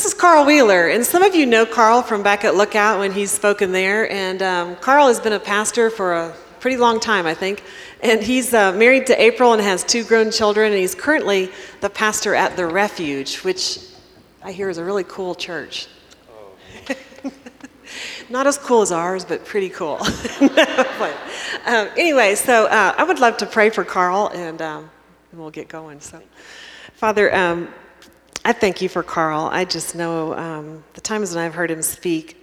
this is Karl Wheeler, and some of you know Karl from back at Lookout when he's spoken there. And um, Karl has been a pastor for a pretty long time, I think. And he's uh, married to April and has two grown children, and he's currently the pastor at The Refuge, which I hear is a really cool church. Oh. Not as cool as ours, but pretty cool. but, um, anyway, so uh, I would love to pray for Karl, and um, we'll get going. So, Father, um, I thank you for Karl. I just know um, the times when I've heard him speak,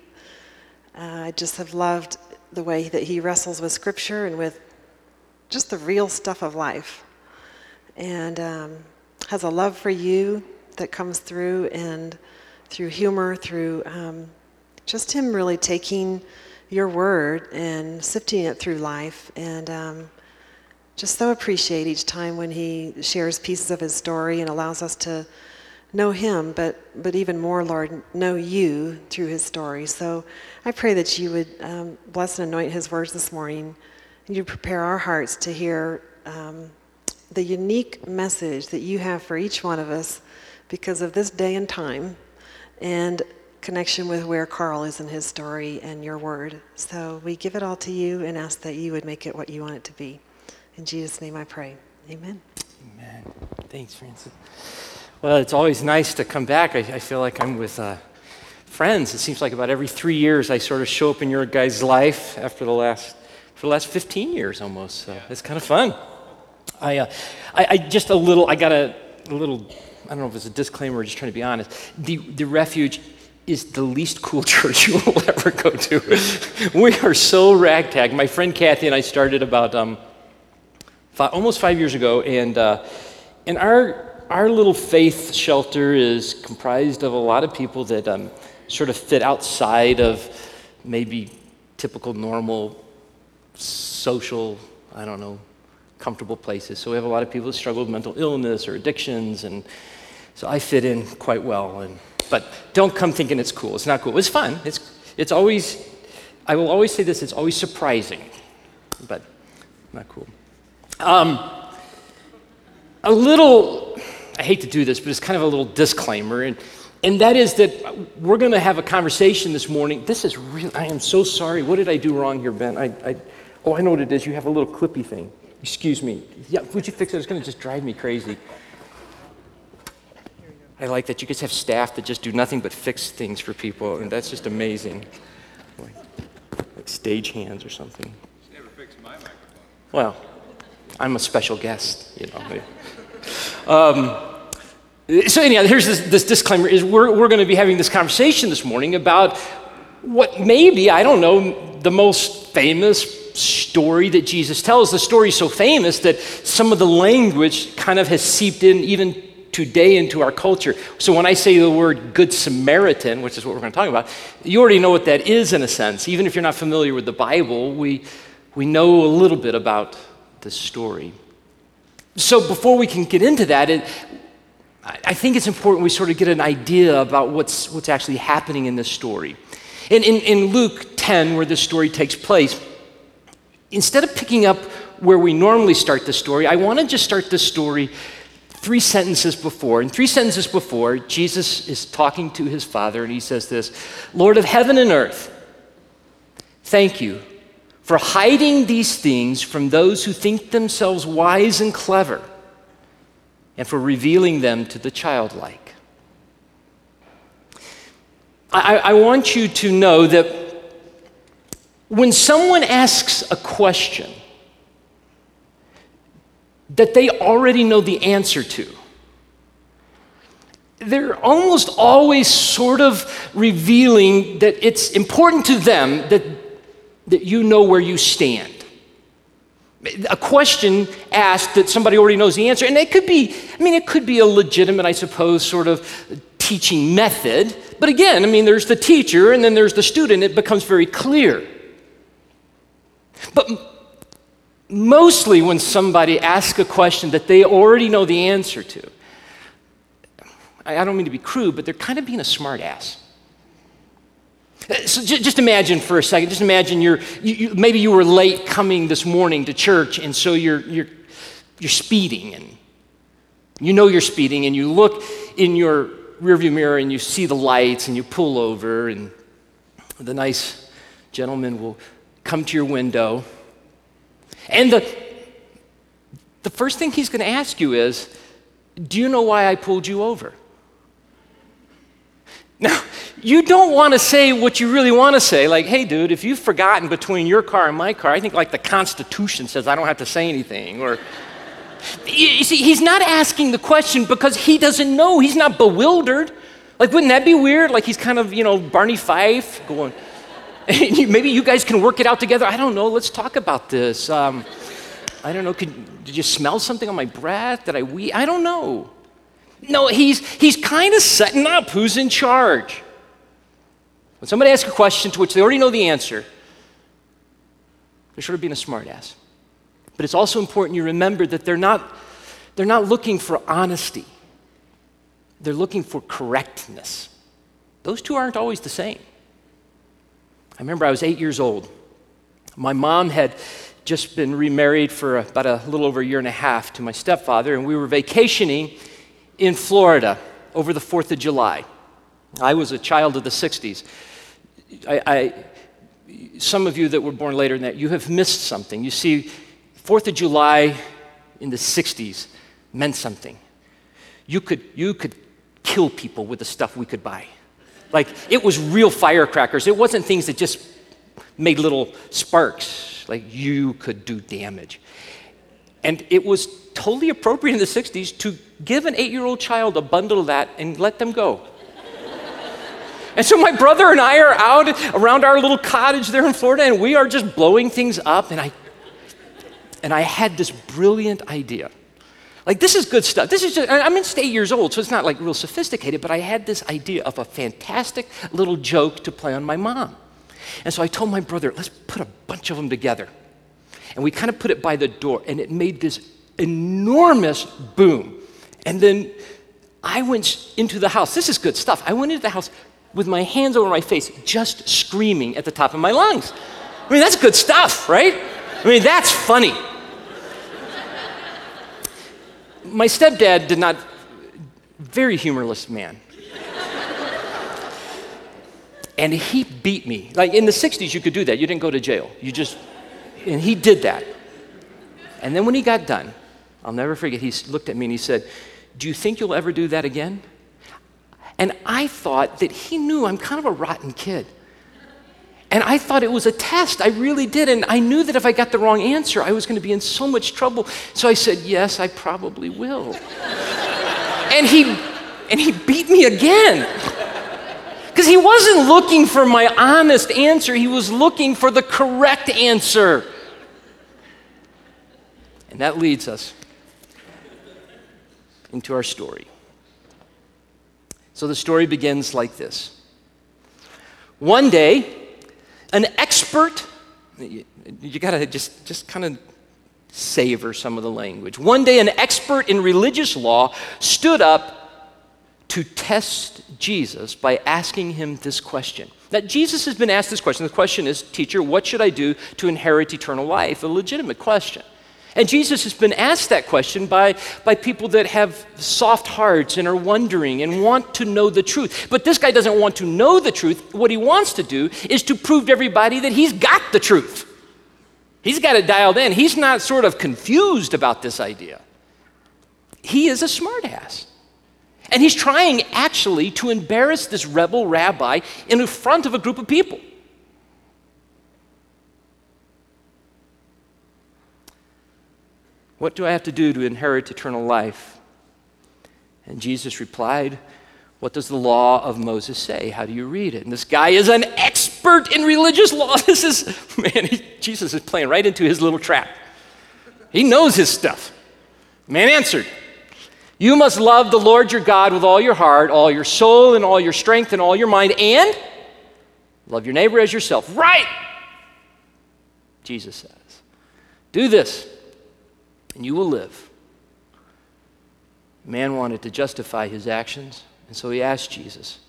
uh, I just have loved the way that he wrestles with Scripture and with just the real stuff of life, and um, has a love for you that comes through and through humor, through um, just him really taking your word and sifting it through life and um, just so appreciate each time when he shares pieces of his story and allows us to know him, but, but even more, Lord, know you through his story. So I pray that you would um, bless and anoint his words this morning, and you prepare our hearts to hear um, the unique message that you have for each one of us because of this day and time and connection with where Karl is in his story and your word. So we give it all to you and ask that you would make it what you want it to be. In Jesus' name I pray. Amen. Amen. Thanks, Francis. Well, it's always nice to come back. I, I feel like I'm with uh, friends. It seems like about every three years I sort of show up in your guys' life after the last, for the last 15 years almost. So yeah. it's kind of fun. I, uh, I, I, just a little, I got a, a little, I don't know if it's a disclaimer or just trying to be honest. The, the refuge is the least cool church you will ever go to. we are so ragtag. My friend Kathy and I started about um, five, almost five years ago, and, uh, and our, our little faith shelter is comprised of a lot of people that um, sort of fit outside of maybe typical, normal, social, I don't know, comfortable places. So we have a lot of people that struggle with mental illness or addictions, and so I fit in quite well. And, but don't come thinking it's cool. It's not cool. It's fun. It's, it's always, I will always say this, it's always surprising, but not cool. Um, a little I hate to do this, but it's kind of a little disclaimer. And, and that is that we're going to have a conversation this morning. This is real. I am so sorry. What did I do wrong here, Ben? I, I, oh, I know what it is. You have a little clippy thing. Excuse me. Yeah, would you fix it? It's going to just drive me crazy. I like that you guys have staff that just do nothing but fix things for people, and that's just amazing. Like, like stage hands or something. never fixed my microphone. Well, I'm a special guest, you know. Um, so anyhow, here's this, this disclaimer: is we're, we're going to be having this conversation this morning about what maybe I don't know the most famous story that Jesus tells. The story is so famous that some of the language kind of has seeped in even today into our culture. So when I say the word Good Samaritan, which is what we're going to talk about, you already know what that is in a sense. Even if you're not familiar with the Bible, we, we know a little bit about the story. So before we can get into that, it, I think it's important we sort of get an idea about what's, what's actually happening in this story. In, in, in Luke 10, where this story takes place, instead of picking up where we normally start the story, I want to just start the story three sentences before. And three sentences before, Jesus is talking to his father, and he says this Lord of heaven and earth, thank you for hiding these things from those who think themselves wise and clever, and for revealing them to the childlike. I, I want you to know that when someone asks a question that they already know the answer to, they're almost always sort of revealing that it's important to them that that you know where you stand. A question asked that somebody already knows the answer, and it could be, I mean, it could be a legitimate, I suppose, sort of teaching method. But again, I mean, there's the teacher and then there's the student. It becomes very clear. But mostly when somebody asks a question that they already know the answer to, I don't mean to be crude, but they're kind of being a smartass. So just imagine for a second, just imagine you're, you, you, maybe you were late coming this morning to church, and so you're, you're, you're speeding, and you know you're speeding, and you look in your rearview mirror and you see the lights and you pull over, and the nice gentleman will come to your window. And the, the first thing he's going to ask you is, Do you know why I pulled you over? Now, you don't want to say what you really want to say, like, hey, dude, if you've forgotten between your car and my car, I think like the Constitution says I don't have to say anything. Or, you see, he's not asking the question because he doesn't know. He's not bewildered. Like, wouldn't that be weird? Like, he's kind of, you know, Barney Fife going, maybe you guys can work it out together. I don't know. Let's talk about this. Um, I don't know. Could, did you smell something on my breath? Did I wee? I don't know. No, he's, he's kind of setting up who's in charge. When somebody asks a question to which they already know the answer, they're sort of being a smartass. But it's also important you remember that they're not, they're not looking for honesty, they're looking for correctness. Those two aren't always the same. I remember I was eight years old. My mom had just been remarried for about a little over a year and a half to my stepfather, and we were vacationing in Florida over the 4th of July. I was a child of the 60s. I, I, some of you that were born later than that, you have missed something. You see, 4th of July in the 60s meant something. You could, you could kill people with the stuff we could buy. Like, it was real firecrackers. It wasn't things that just made little sparks. Like, you could do damage. And it was totally appropriate in the 60s to give an eight year old child a bundle of that and let them go. And so my brother and I are out around our little cottage there in Florida, and we are just blowing things up. And I, and I had this brilliant idea. Like, this is good stuff. This is just, I'm just eight years old, so it's not like real sophisticated, but I had this idea of a fantastic little joke to play on my mom. And so I told my brother, let's put a bunch of them together. And we kind of put it by the door, and it made this enormous boom. And then I went into the house. This is good stuff. I went into the house with my hands over my face, just screaming at the top of my lungs. I mean, that's good stuff, right? I mean, that's funny. My stepdad did not, very humorless man. and he beat me. Like in the 60s, you could do that. You didn't go to jail. You just, and he did that. And then when he got done, I'll never forget, he looked at me and he said, do you think you'll ever do that again? And I thought that he knew I'm kind of a rotten kid. And I thought it was a test. I really did. And I knew that if I got the wrong answer, I was going to be in so much trouble. So I said, Yes, I probably will. and, he, and he beat me again. Because he wasn't looking for my honest answer, he was looking for the correct answer. And that leads us into our story. So the story begins like this One day, an expert, you, you gotta just, just kind of savor some of the language. One day, an expert in religious law stood up to test Jesus by asking him this question. That Jesus has been asked this question. The question is, Teacher, what should I do to inherit eternal life? A legitimate question. And Jesus has been asked that question by, by people that have soft hearts and are wondering and want to know the truth. But this guy doesn't want to know the truth. What he wants to do is to prove to everybody that he's got the truth. He's got it dialed in. He's not sort of confused about this idea. He is a smartass. And he's trying actually to embarrass this rebel rabbi in front of a group of people. What do I have to do to inherit eternal life? And Jesus replied, What does the law of Moses say? How do you read it? And this guy is an expert in religious law. This is, man, he, Jesus is playing right into his little trap. He knows his stuff. man answered, You must love the Lord your God with all your heart, all your soul, and all your strength, and all your mind, and love your neighbor as yourself. Right! Jesus says, Do this and you will live. Man wanted to justify his actions, and so he asked Jesus,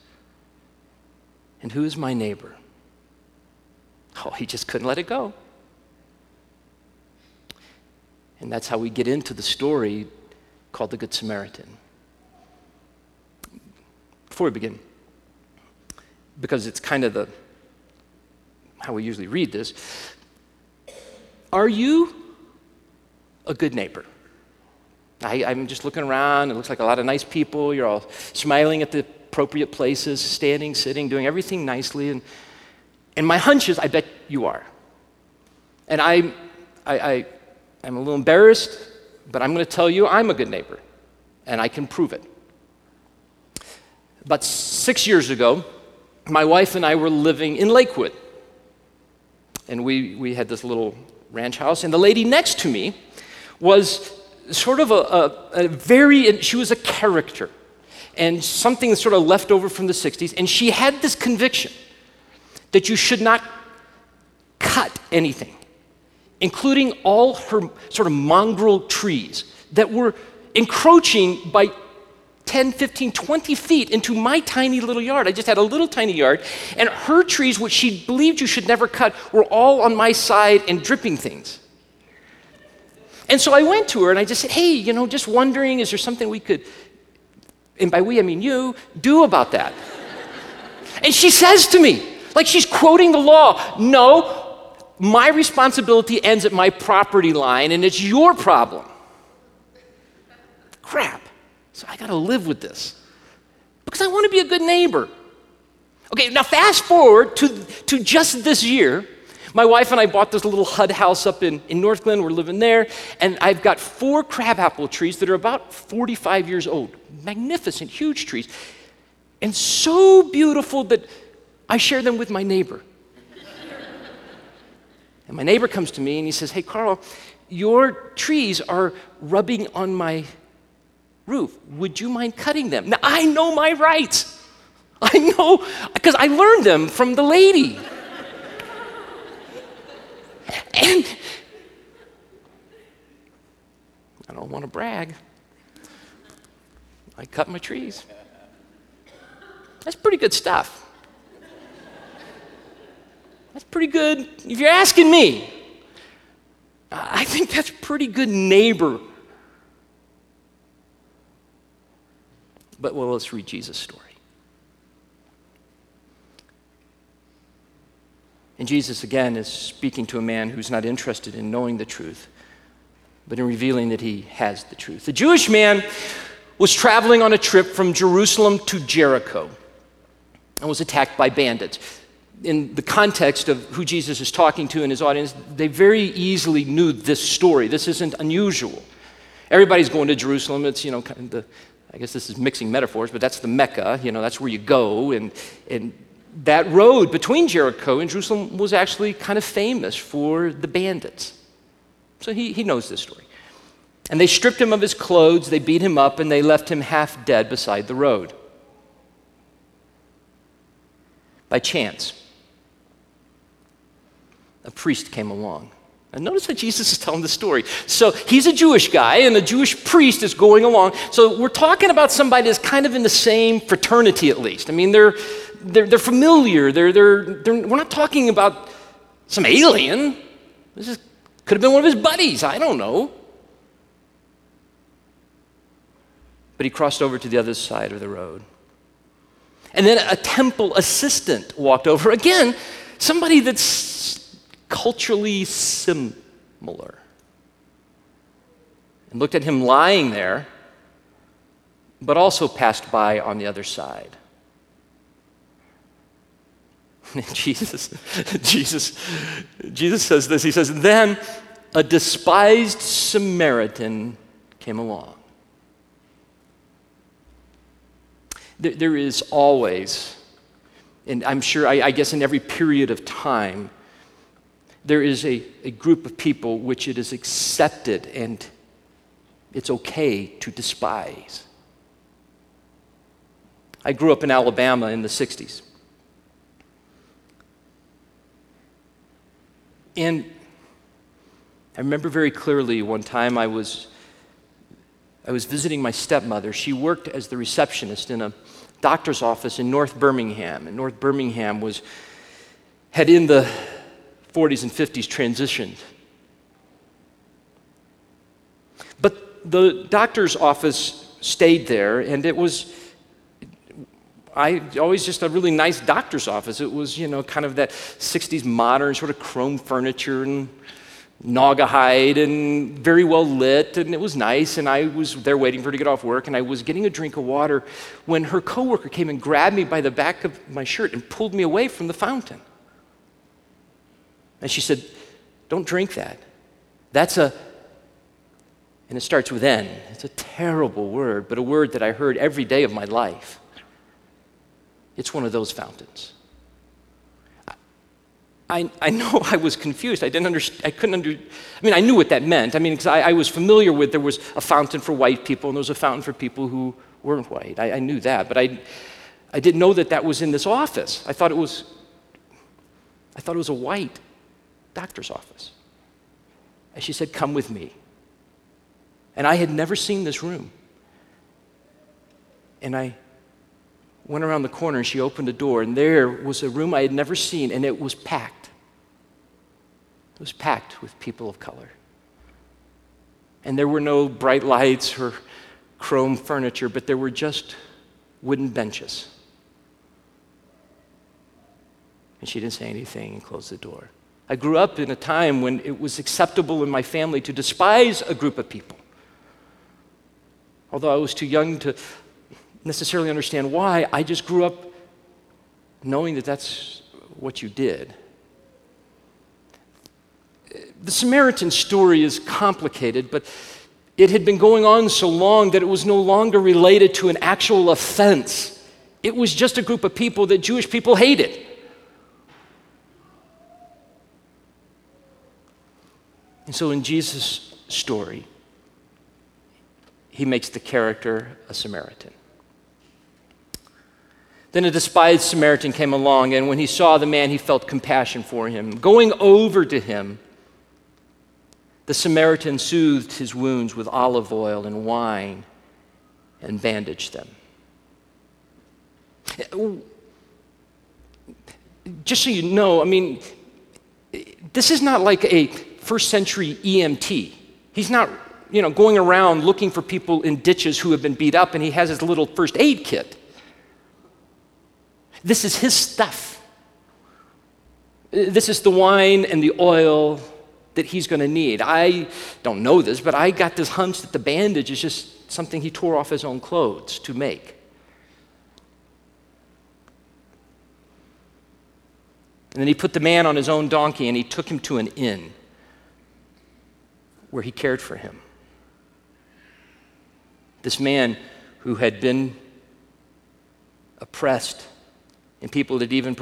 And who is my neighbor? Oh, he just couldn't let it go. And that's how we get into the story called the Good Samaritan. before we begin, because it's kind of the how we usually read this. Are you a good neighbor? I, am just looking around. It looks like a lot of nice people. You're all smiling at the appropriate places, standing, sitting, doing everything nicely. And, and my hunch is I bet you are. And I, I, I, I'm a little embarrassed, but I'm going to tell you I'm a good neighbor, and I can prove it. About six years ago, my wife and I were living in Lakewood. And we, we had this little ranch house, and the lady next to me was sort of a, a, a very, she was a character and something sort of left over from the 60s, and she had this conviction that you should not cut anything, including all her sort of mongrel trees that were encroaching by 10, 15, 20 feet into my tiny little yard. I just had a little tiny yard, and her trees, which she believed you should never cut, were all on my side and dripping things. And so I went to her and I just said, Hey, you know, just wondering, is there something we could, and by we I mean you, do about that? and she says to me, like she's quoting the law, No, my responsibility ends at my property line and it's your problem. Crap. So I got to live with this because I want to be a good neighbor. Okay, now fast forward to, to just this year. My wife and I bought this little HUD house up in, in Northglenn. We're living there. And I've got four crabapple trees that are about 45 years old. Magnificent, huge trees. And so beautiful that I share them with my neighbor. and my neighbor comes to me and he says, Hey, Karl, your trees are rubbing on my roof. Would you mind cutting them? Now, I know my rights. I know, because I learned them from the lady. And I don't want to brag. I cut my trees. That's pretty good stuff. That's pretty good. If you're asking me, I think that's pretty good neighbor. But well, let's read Jesus' story. And Jesus, again, is speaking to a man who's not interested in knowing the truth, but in revealing that he has the truth. The Jewish man was traveling on a trip from Jerusalem to Jericho and was attacked by bandits. In the context of who Jesus is talking to in his audience, they very easily knew this story. This isn't unusual. Everybody's going to Jerusalem. It's, you know, kind of the, I guess this is mixing metaphors, but that's the Mecca. You know, that's where you go. And, and that road between Jericho and Jerusalem was actually kind of famous for the bandits. So he, he knows this story. And they stripped him of his clothes, they beat him up, and they left him half dead beside the road. By chance, a priest came along. And notice how Jesus is telling the story. So he's a Jewish guy, and a Jewish priest is going along. So we're talking about somebody that's kind of in the same fraternity, at least. I mean, they're, they're, they're familiar. They're, they're, they're, we're not talking about some alien. This is, could have been one of his buddies. I don't know. But he crossed over to the other side of the road. And then a temple assistant walked over. Again, somebody that's culturally similar. And looked at him lying there, but also passed by on the other side. Jesus, Jesus, Jesus says this. He says, Then a despised Samaritan came along. There, there is always, and I'm sure, I, I, guess in every period of time, there is a, a group of people which it is accepted and it's okay to despise. I grew up in Alabama in the 60s. And I remember very clearly one time I was, I was visiting my stepmother. She worked as the receptionist in a doctor's office in North Birmingham. And North Birmingham was, had in the 40s and 50s transitioned. But the doctor's office stayed there, and it was I always just a really nice doctor's office. It was, you know, kind of that 60s modern sort of chrome furniture and Naugahyde and very well lit, and it was nice. And I was there waiting for her to get off work, and I was getting a drink of water when her coworker came and grabbed me by the back of my shirt and pulled me away from the fountain. And she said, Don't drink that. That's a, and it starts with N. It's a terrible word, but a word that I heard every day of my life. It's one of those fountains. I, I know I was confused. I didn't understand. I couldn't under. I mean, I knew what that meant. I mean, because I, I, was familiar with there was a fountain for white people and there was a fountain for people who weren't white. I, I knew that, but I, I didn't know that that was in this office. I thought it was. I thought it was a white doctor's office. And she said, "Come with me." And I had never seen this room. And I went around the corner and she opened a door, and there was a room I had never seen, and it was packed. It was packed with people of color. And there were no bright lights or chrome furniture, but there were just wooden benches. And she didn't say anything and closed the door. I grew up in a time when it was acceptable in my family to despise a group of people. Although I was too young to necessarily understand why, I just grew up knowing that that's what you did. The Samaritan story is complicated, but it had been going on so long that it was no longer related to an actual offense. It was just a group of people that Jewish people hated. And so in Jesus' story, he makes the character a Samaritan. Then a despised Samaritan came along, and when he saw the man, he felt compassion for him. Going over to him, the Samaritan soothed his wounds with olive oil and wine and bandaged them. Just so you know, I mean, this is not like a first century EMT. He's not, you know, going around looking for people in ditches who have been beat up and he has his little first aid kit. This is his stuff. This is the wine and the oil that he's going to need. I don't know this, but I got this hunch that the bandage is just something he tore off his own clothes to make. And then he put the man on his own donkey and he took him to an inn where he cared for him. This man who had been oppressed, and people had even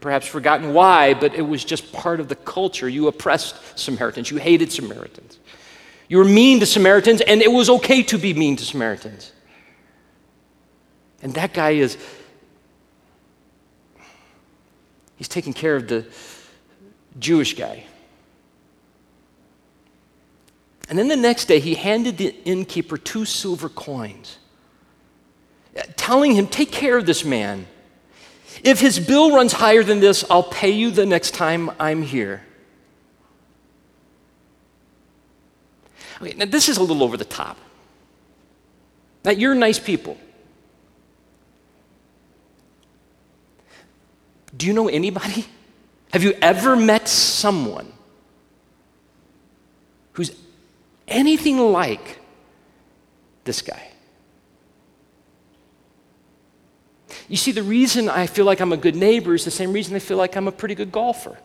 perhaps forgotten why, but it was just part of the culture. You oppressed Samaritans, you hated Samaritans. You were mean to Samaritans, and it was okay to be mean to Samaritans. And that guy is, he's taking care of the Jewish guy. And then the next day, he handed the innkeeper two silver coins, telling him, Take care of this man. If his bill runs higher than this, I'll pay you the next time I'm here. Okay, now this is a little over the top. Now, you're nice people. Do you know anybody? Have you ever met someone who's anything like this guy? You see, the reason I feel like I'm a good neighbor is the same reason I feel like I'm a pretty good golfer.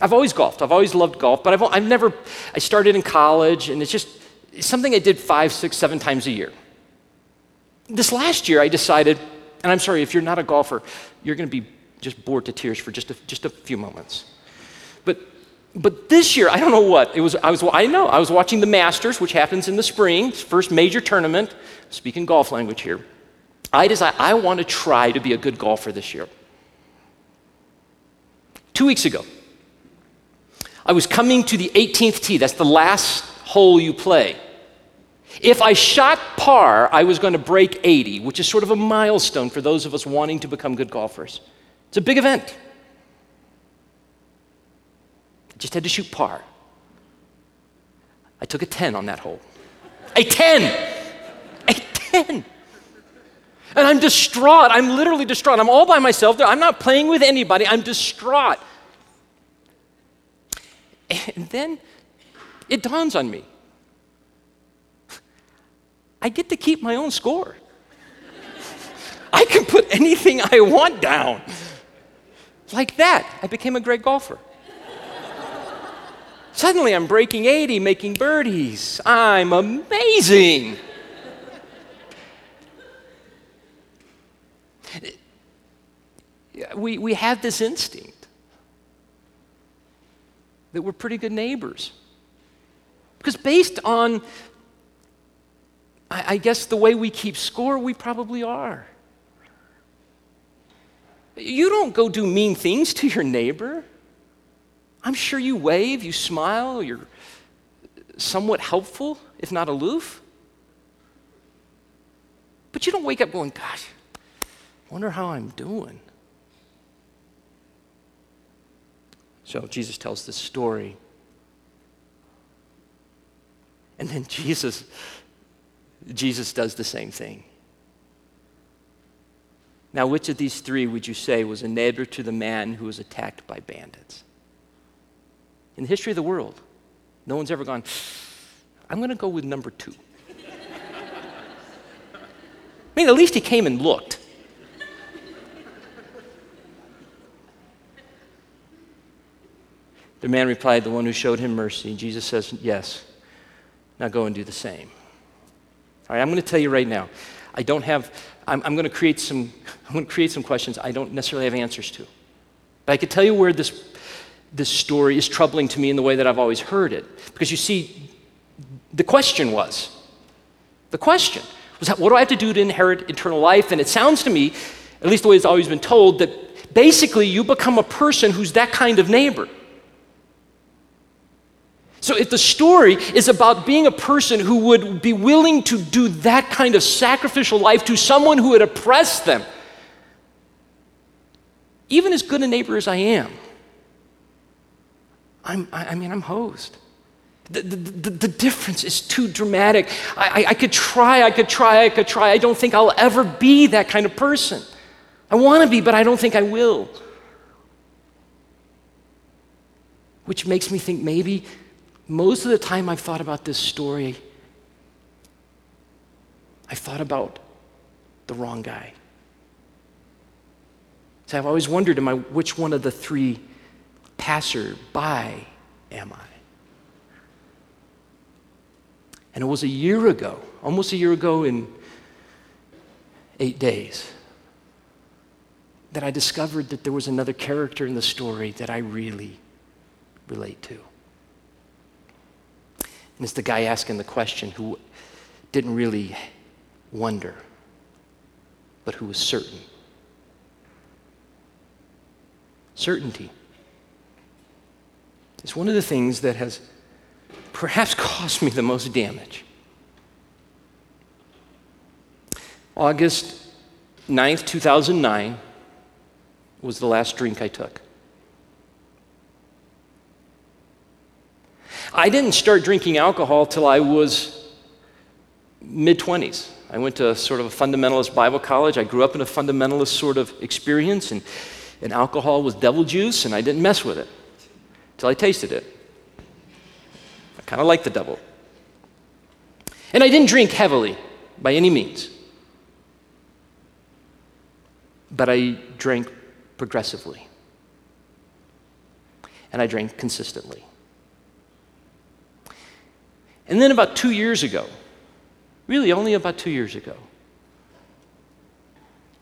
I've always golfed. I've always loved golf, but I've, I've never, I started in college, and it's just it's something I did five, six, seven times a year. This last year, I decided, and I'm sorry, if you're not a golfer, you're going to be just bored to tears for just a, just a few moments. But, but this year, I don't know what, it was, I, was, I know, I was watching the Masters, which happens in the spring, first major tournament, speaking golf language here. I decided I want to try to be a good golfer this year. Two weeks ago, I was coming to the 18th tee. That's the last hole you play. If I shot par, I was going to break 80, which is sort of a milestone for those of us wanting to become good golfers. It's a big event. I just had to shoot par. I took a 10 on that hole. A 10! A 10! And I'm distraught. I'm literally distraught. I'm all by myself there. I'm not playing with anybody. I'm distraught. And then it dawns on me I get to keep my own score. I can put anything I want down. Like that, I became a great golfer. Suddenly, I'm breaking 80, making birdies. I'm amazing. We, we have this instinct that we're pretty good neighbors. Because based on, I, I guess, the way we keep score, we probably are. You don't go do mean things to your neighbor. I'm sure you wave, you smile, you're somewhat helpful, if not aloof. But you don't wake up going, gosh, wonder how I'm doing. So Jesus tells this story. And then Jesus Jesus does the same thing. Now, which of these three would you say was a neighbor to the man who was attacked by bandits? In the history of the world, no one's ever gone, I'm going to go with number two. I mean, at least he came and looked. The man replied, The one who showed him mercy. Jesus says, Yes. Now go and do the same. All right, I'm going to tell you right now. I don't have, I'm, I'm going to create some, I'm going to create some questions I don't necessarily have answers to. But I can tell you where this, this story is troubling to me in the way that I've always heard it. Because you see, the question was, the question was, what do I have to do to inherit eternal life? And it sounds to me, at least the way it's always been told, that basically you become a person who's that kind of neighbor. So, if the story is about being a person who would be willing to do that kind of sacrificial life to someone who had oppressed them, even as good a neighbor as I am, I'm, I, mean, I'm hosed. The, the, the, difference is too dramatic. I, I, I could try, I could try, I could try. I don't think I'll ever be that kind of person. I want to be, but I don't think I will. Which makes me think maybe most of the time I've thought about this story, I thought about the wrong guy. So I've always wondered, am I which one of the three passer-by am I? And it was a year ago, almost a year ago in eight days, that I discovered that there was another character in the story that I really relate to. And it's the guy asking the question who didn't really wonder, but who was certain. Certainty is one of the things that has perhaps caused me the most damage. August 9th, 2009 was the last drink I took. I didn't start drinking alcohol till I was mid 20s. I went to sort of a fundamentalist Bible college. I grew up in a fundamentalist sort of experience, and, and alcohol was devil juice, and I didn't mess with it until I tasted it. I kind of like the devil. And I didn't drink heavily by any means, but I drank progressively, and I drank consistently. And then about two years ago, really only about two years ago,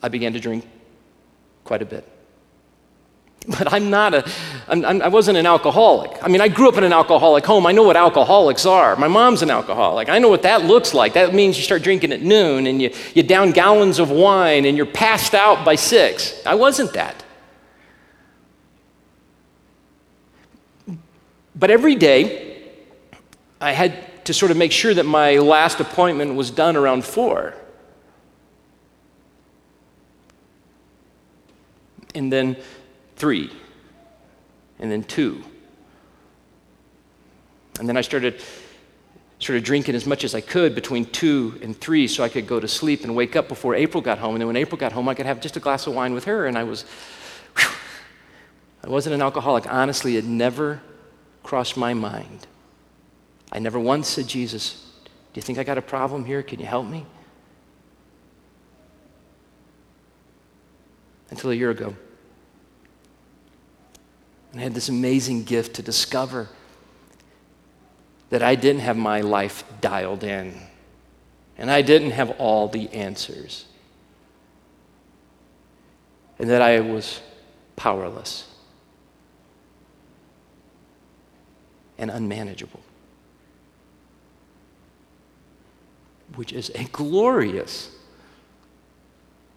I began to drink quite a bit. But I'm not a, I'm, I'm, I wasn't an alcoholic. I mean, I grew up in an alcoholic home. I know what alcoholics are. My mom's an alcoholic. I know what that looks like. That means you start drinking at noon and you, you down gallons of wine and you're passed out by six. I wasn't that. But every day, I had to sort of make sure that my last appointment was done around four. And then three. And then two. And then I started sort of drinking as much as I could between two and three so I could go to sleep and wake up before April got home. And then when April got home, I could have just a glass of wine with her. And I was, whew, I wasn't an alcoholic. Honestly, it never crossed my mind. I never once said, Jesus, do you think I got a problem here? Can you help me? Until a year ago. And I had this amazing gift to discover that I didn't have my life dialed in, and I didn't have all the answers, and that I was powerless and unmanageable, which is a glorious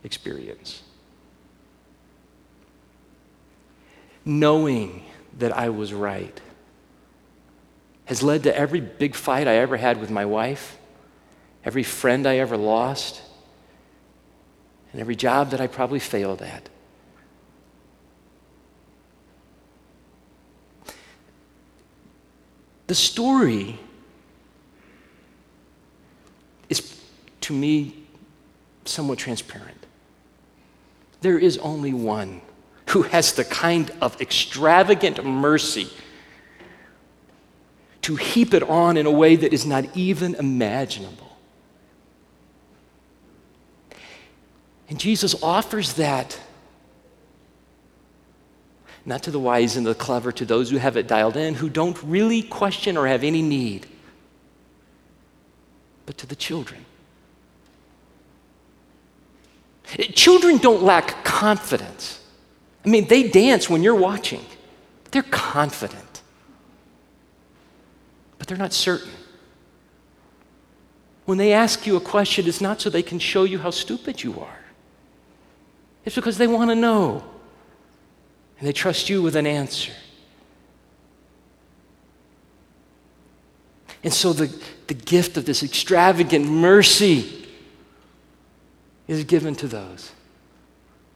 experience. Knowing that I was right has led to every big fight I ever had with my wife, every friend I ever lost, and every job that I probably failed at. The story is, to me, somewhat transparent. There is only one who has the kind of extravagant mercy to heap it on in a way that is not even imaginable. And Jesus offers that not to the wise and the clever, to those who have it dialed in, who don't really question or have any need, but to the children. Children don't lack confidence. I mean, they dance when you're watching, they're confident but they're not certain. When they ask you a question, it's not so they can show you how stupid you are, it's because they want to know and they trust you with an answer. And so the, the gift of this extravagant mercy is given to those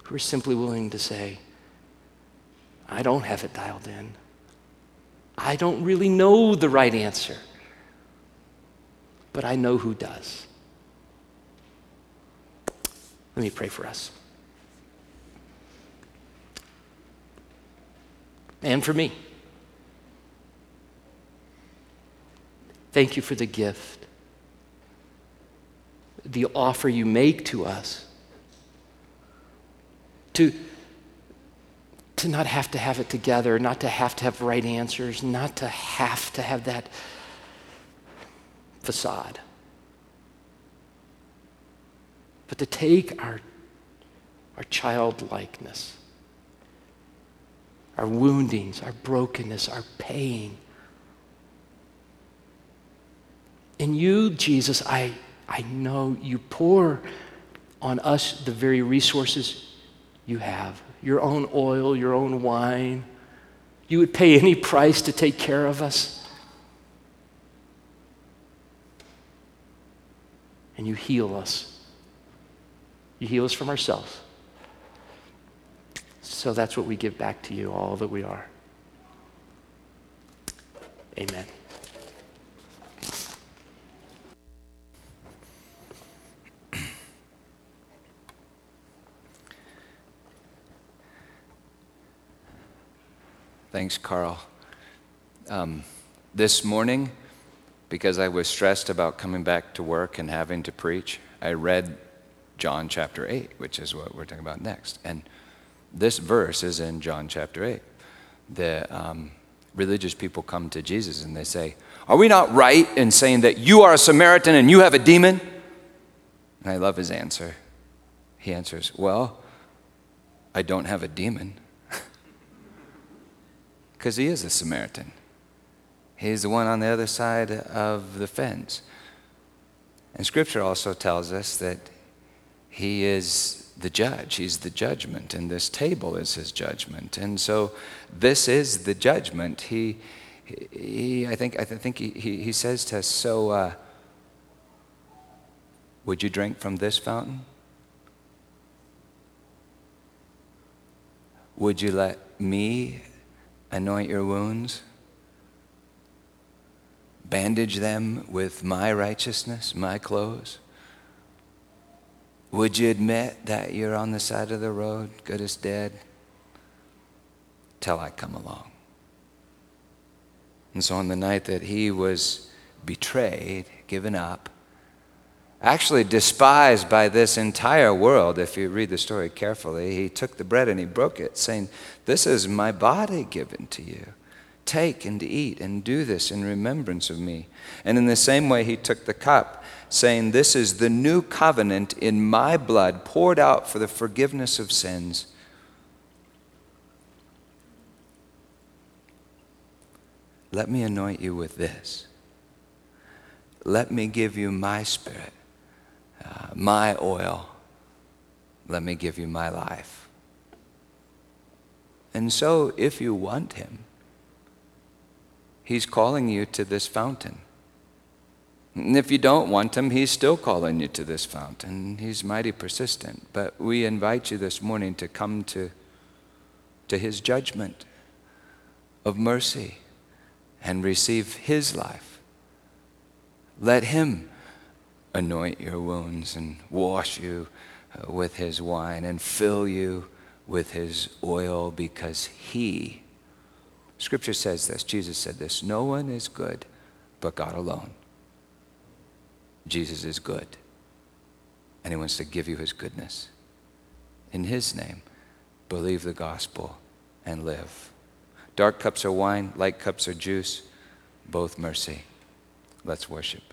who are simply willing to say, I don't have it dialed in. I don't really know the right answer, but I know who does. Let me pray for us. And for me. Thank you for the gift, the offer you make to us to to not have to have it together, not to have to have right answers, not to have to have that facade, but to take our, our childlikeness, our woundings, our brokenness, our pain. In you, Jesus, I, I know you pour on us the very resources you have your own oil, your own wine. You would pay any price to take care of us. And you heal us. You heal us from ourselves. So that's what we give back to you, all that we are. Amen. Thanks, Karl. Um, this morning, because I was stressed about coming back to work and having to preach, I read John chapter 8, which is what we're talking about next. And this verse is in John chapter 8. The um, religious people come to Jesus and they say, Are we not right in saying that you are a Samaritan and you have a demon? And I love his answer. He answers, Well, I don't have a demon because he is a Samaritan. He's the one on the other side of the fence. And Scripture also tells us that he is the judge, he's the judgment, and this table is his judgment. And so this is the judgment. He, he I think, I think he, he, he says to us, So, uh, would you drink from this fountain? Would you let me anoint your wounds? bandage them with my righteousness, my clothes? Would you admit that you're on the side of the road, good as dead, till I come along? And so on the night that he was betrayed, given up, actually despised by this entire world, if you read the story carefully, he took the bread and he broke it, saying, This is my body given to you. Take and eat and do this in remembrance of me. And in the same way, he took the cup, saying, This is the new covenant in my blood poured out for the forgiveness of sins. Let me anoint you with this. Let me give you my spirit, uh, my oil. Let me give you my life. And so, if you want him, he's calling you to this fountain. And if you don't want him, he's still calling you to this fountain. He's mighty persistent. But we invite you this morning to come to, to his judgment of mercy and receive His life. Let Him anoint your wounds and wash you uh, with His wine and fill you with His oil because He, Scripture says this, Jesus said this no one is good but God alone. Jesus is good, and He wants to give you His goodness. In His name, believe the gospel and live. Dark cups are wine, light cups are juice, both mercy. Let's worship.